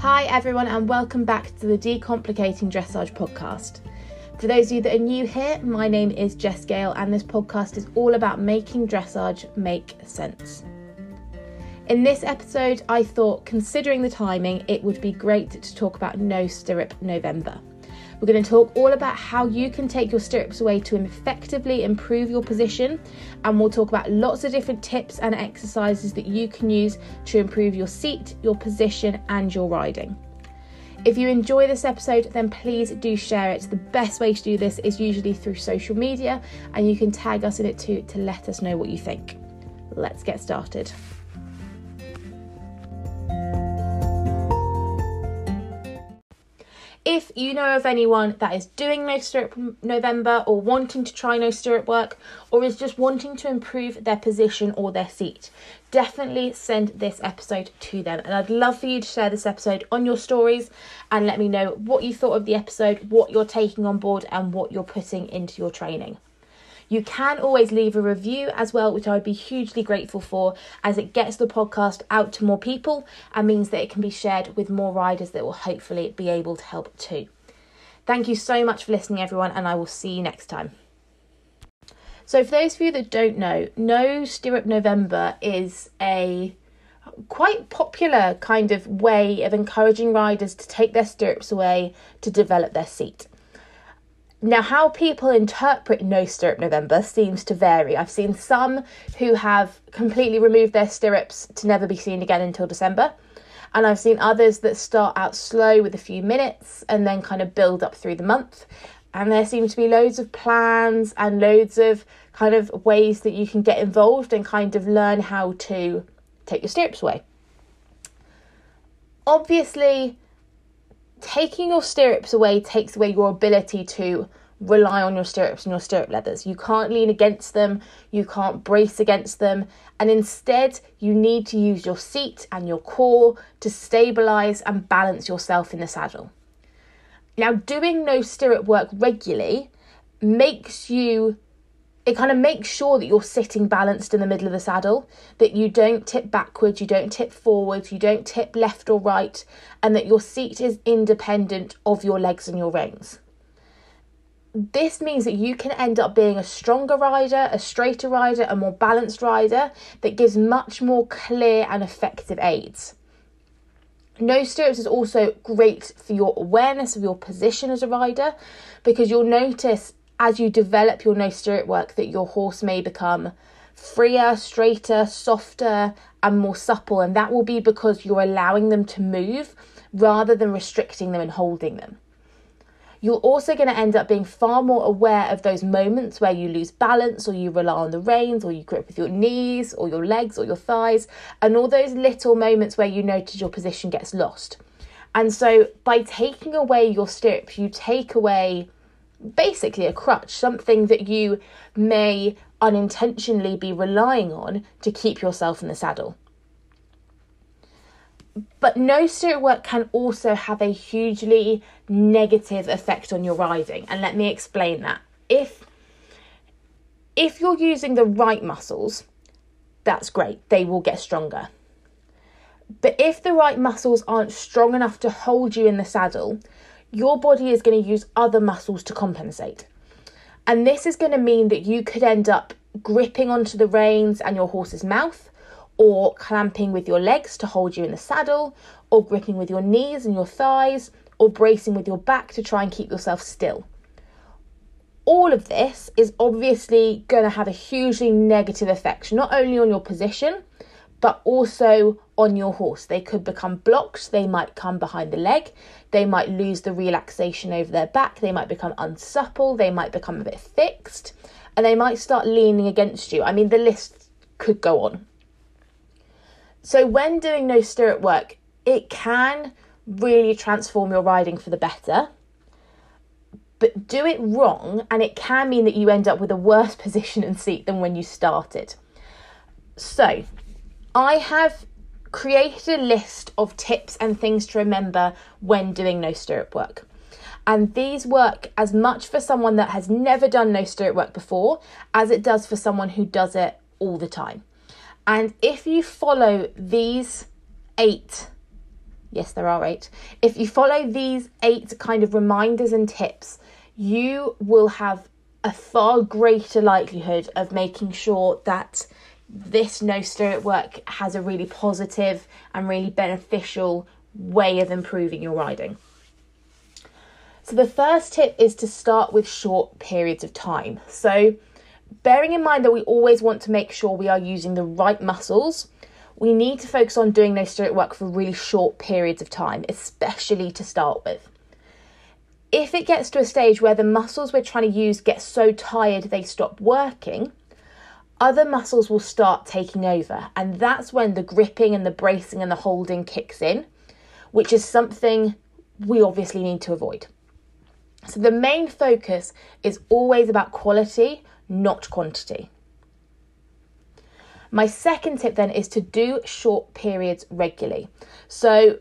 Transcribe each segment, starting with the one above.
Hi, everyone, and welcome back to the Decomplicating Dressage podcast. For those of you that are new here, my name is Jess Gale, and this podcast is all about making dressage make sense. In this episode, I thought, considering the timing, it would be great to talk about No Stirrup November. We're going to talk all about how you can take your stirrups away to effectively improve your position, and we'll talk about lots of different tips and exercises that you can use to improve your seat, your position, and your riding. If you enjoy this episode, then please do share it. The best way to do this is usually through social media, and you can tag us in it too to let us know what you think. Let's get started. If you know of anyone that is doing no stirrup November or wanting to try no stirrup work or is just wanting to improve their position or their seat, definitely send this episode to them. And I'd love for you to share this episode on your stories and let me know what you thought of the episode, what you're taking on board, and what you're putting into your training. You can always leave a review as well, which I would be hugely grateful for, as it gets the podcast out to more people and means that it can be shared with more riders that will hopefully be able to help too. Thank you so much for listening, everyone, and I will see you next time. So, for those of you that don't know, No Stirrup November is a quite popular kind of way of encouraging riders to take their stirrups away to develop their seat. Now, how people interpret No Stirrup November seems to vary. I've seen some who have completely removed their stirrups to never be seen again until December. And I've seen others that start out slow with a few minutes and then kind of build up through the month. And there seem to be loads of plans and loads of kind of ways that you can get involved and kind of learn how to take your stirrups away. Obviously, taking your stirrups away takes away your ability to rely on your stirrups and your stirrup leathers. You can't lean against them, you can't brace against them, and instead, you need to use your seat and your core to stabilize and balance yourself in the saddle. Now, doing no stirrup work regularly makes you it kind of makes sure that you're sitting balanced in the middle of the saddle, that you don't tip backwards, you don't tip forwards, you don't tip left or right, and that your seat is independent of your legs and your reins. This means that you can end up being a stronger rider, a straighter rider, a more balanced rider that gives much more clear and effective aids. No stirrups is also great for your awareness of your position as a rider because you'll notice as you develop your no stirrup work that your horse may become freer, straighter, softer, and more supple, and that will be because you're allowing them to move rather than restricting them and holding them. You're also going to end up being far more aware of those moments where you lose balance or you rely on the reins or you grip with your knees or your legs or your thighs, and all those little moments where you notice your position gets lost. And so, by taking away your stirrups, you take away basically a crutch, something that you may unintentionally be relying on to keep yourself in the saddle. But no stirrup work can also have a hugely negative effect on your riding, and let me explain that. If if you're using the right muscles, that's great, they will get stronger. But if the right muscles aren't strong enough to hold you in the saddle, your body is going to use other muscles to compensate. And this is going to mean that you could end up gripping onto the reins and your horse's mouth, or clamping with your legs to hold you in the saddle, or gripping with your knees and your thighs, or bracing with your back to try and keep yourself still all of this is obviously going to have a hugely negative effect, not only on your position, but also on your horse. They could become blocked, they might come behind the leg, they might lose the relaxation over their back, they might become unsupple, they might become a bit fixed, and they might start leaning against you. I mean, the list could go on. So, when doing no stirrup work, it can really transform your riding for the better but do it wrong and it can mean that you end up with a worse position and seat than when you started. So, I have created a list of tips and things to remember when doing no stirrup work. And these work as much for someone that has never done no stirrup work before as it does for someone who does it all the time. And if you follow these eight, yes, there are eight, if you follow these eight kind of reminders and tips, you will have a far greater likelihood of making sure that this no stirrup work has a really positive and really beneficial way of improving your riding. So, the first tip is to start with short periods of time. So, bearing in mind that we always want to make sure we are using the right muscles, we need to focus on doing no stirrup work for really short periods of time, especially to start with if it gets to a stage where the muscles we're trying to use get so tired they stop working, other muscles will start taking over. And that's when the gripping and the bracing and the holding kicks in, which is something we obviously need to avoid. So the main focus is always about quality, not quantity. My second tip then is to do short periods regularly. So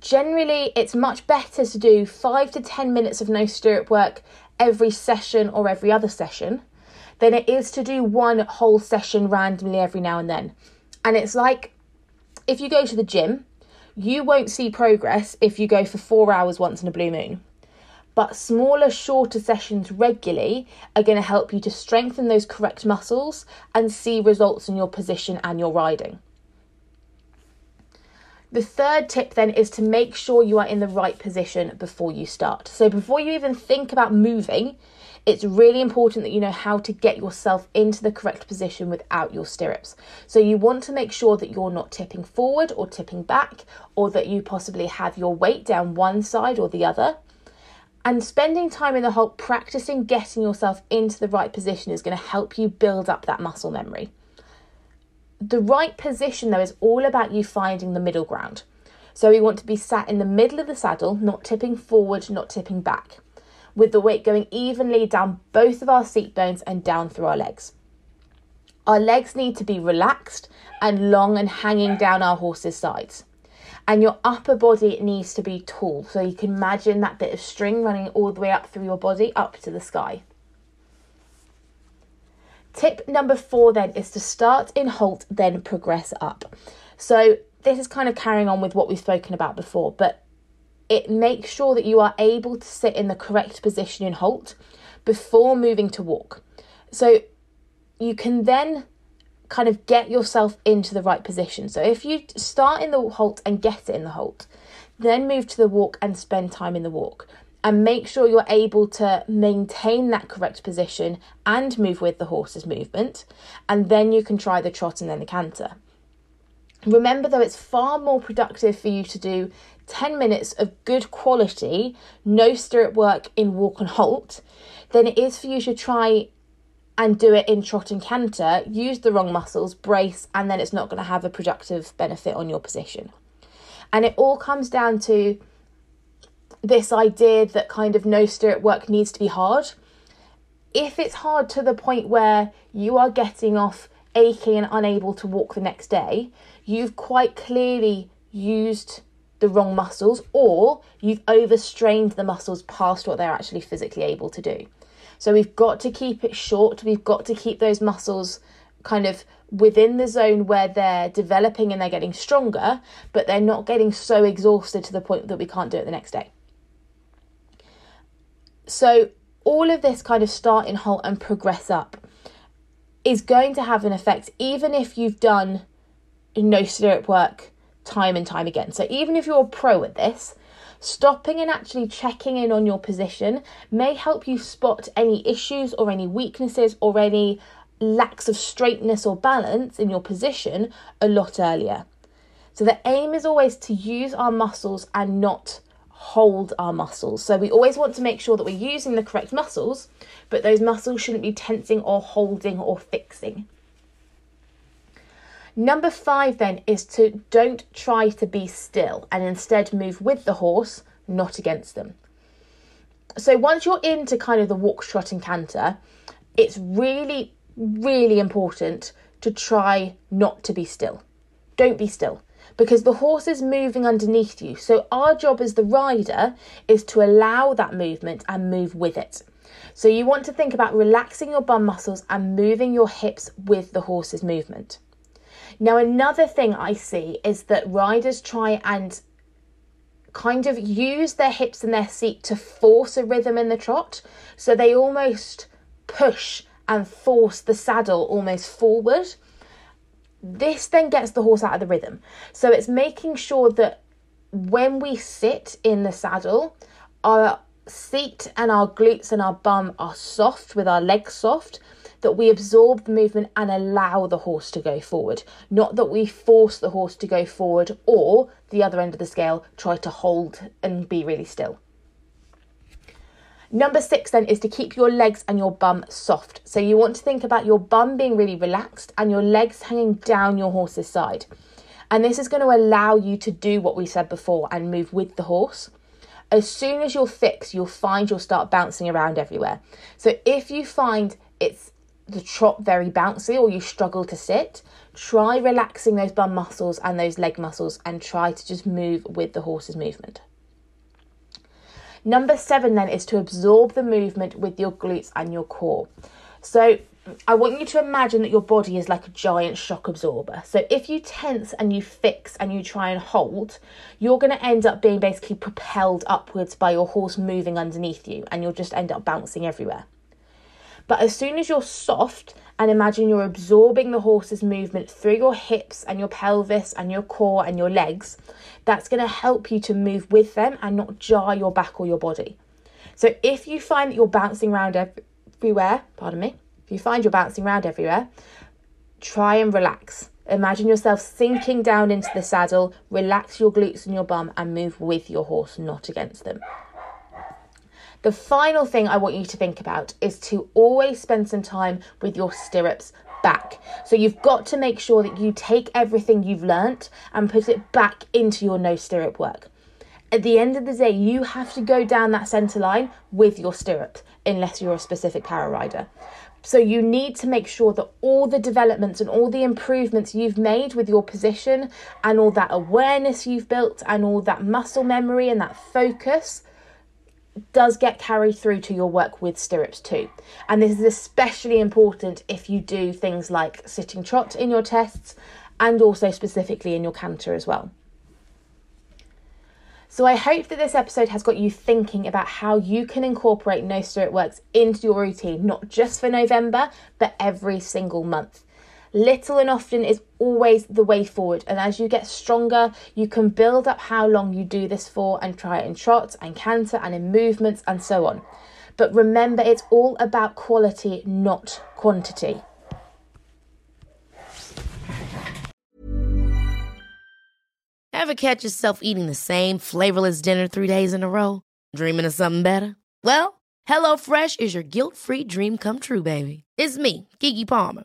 generally it's much better to do five to 10 minutes of no stirrup work every session or every other session than it is to do one whole session randomly every now and then. And it's like if you go to the gym, you won't see progress if you go for four hours once in a blue moon. But smaller, shorter sessions regularly are going to help you to strengthen those correct muscles and see results in your position and your riding. The third tip then is to make sure you are in the right position before you start. So before you even think about moving, it's really important that you know how to get yourself into the correct position without your stirrups. So you want to make sure that you're not tipping forward or tipping back, or that you possibly have your weight down one side or the other. And spending time in the halt practicing getting yourself into the right position is going to help you build up that muscle memory. The right position, though, is all about you finding the middle ground. So we want to be sat in the middle of the saddle, not tipping forward, not tipping back, with the weight going evenly down both of our seat bones and down through our legs. Our legs need to be relaxed and long and hanging down our horse's sides. And your upper body needs to be tall. So you can imagine that bit of string running all the way up through your body up to the sky. Tip number four then is to start in halt, then progress up. So this is kind of carrying on with what we've spoken about before, but it makes sure that you are able to sit in the correct position in halt before moving to walk. So you can then kind of get yourself into the right position. So if you start in the halt and get it in the halt, then move to the walk and spend time in the walk and make sure you're able to maintain that correct position and move with the horse's movement. And then you can try the trot and then the canter. Remember, though, it's far more productive for you to do 10 minutes of good quality, no stirrup work in walk and halt, than it is for you to try and do it in trot and canter, use the wrong muscles, brace, and then it's not going to have a productive benefit on your position. And it all comes down to this idea that kind of no stirrup work needs to be hard. if it's hard to the point where you are getting off aching and unable to walk the next day, you've quite clearly used the wrong muscles or you've overstrained the muscles past what they're actually physically able to do. So we've got to keep it short, we've got to keep those muscles kind of within the zone where they're developing and they're getting stronger, but they're not getting so exhausted to the point that we can't do it the next day. So, all of this kind of start in halt and progress up is going to have an effect, even if you've done no stirrup work time and time again. So, even if you're pro at this, stopping and actually checking in on your position may help you spot any issues or any weaknesses or any lacks of straightness or balance in your position a lot earlier. So, the aim is always to use our muscles and not hold our muscles. So we always want to make sure that we're using the correct muscles, but those muscles shouldn't be tensing or holding or fixing. Number five then is to don't try to be still and instead move with the horse, not against them. So once you're into kind of the walk, trot, and canter, it's really, really important to try not to be still. Don't be still because the horse is moving underneath you. So, our job as the rider is to allow that movement and move with it. So, you want to think about relaxing your bum muscles and moving your hips with the horse's movement. Now, another thing I see is that riders try and kind of use their hips and their seat to force a rhythm in the trot. So, they almost push and force the saddle almost forward this then gets the horse out of the rhythm. So it's making sure that when we sit in the saddle, our seat and our glutes and our bum are soft with our legs soft, that we absorb the movement and allow the horse to go forward, not that we force the horse to go forward or the other end of the scale, try to hold and be really still. Number six then is to keep your legs and your bum soft. So you want to think about your bum being really relaxed and your legs hanging down your horse's side. And this is going to allow you to do what we said before and move with the horse. As soon as you're fixed, you'll find you'll start bouncing around everywhere. So if you find it's the trot very bouncy or you struggle to sit, try relaxing those bum muscles and those leg muscles and try to just move with the horse's movement. Number seven then is to absorb the movement with your glutes and your core. So I want you to imagine that your body is like a giant shock absorber. So if you tense and you fix and you try and hold, you're going to end up being basically propelled upwards by your horse moving underneath you and you'll just end up bouncing everywhere. But as soon as you're soft and imagine you're absorbing the horse's movement through your hips and your pelvis and your core and your legs, that's going to help you to move with them and not jar your back or your body. So if you find that you're bouncing around everywhere, pardon me, if you find you're bouncing around everywhere, try and relax. Imagine yourself sinking down into the saddle, relax your glutes and your bum, and move with your horse, not against them. The final thing I want you to think about is to always spend some time with your stirrups back. So you've got to make sure that you take everything you've learnt and put it back into your no stirrup work. At the end of the day, you have to go down that centre line with your stirrups, unless you're a specific para rider. So you need to make sure that all the developments and all the improvements you've made with your position and all that awareness you've built and all that muscle memory and that focus does get carried through to your work with stirrups too. And this is especially important if you do things like sitting trot in your tests and also specifically in your canter as well. So I hope that this episode has got you thinking about how you can incorporate No Stirrup Works into your routine, not just for November, but every single month. Little and often is always the way forward. And as you get stronger, you can build up how long you do this for and try it in trot and canter and in movements and so on. But remember, it's all about quality, not quantity. Ever catch yourself eating the same flavorless dinner three days in a row? Dreaming of something better? Well, HelloFresh is your guilt free dream come true, baby. It's me, Keke Palmer.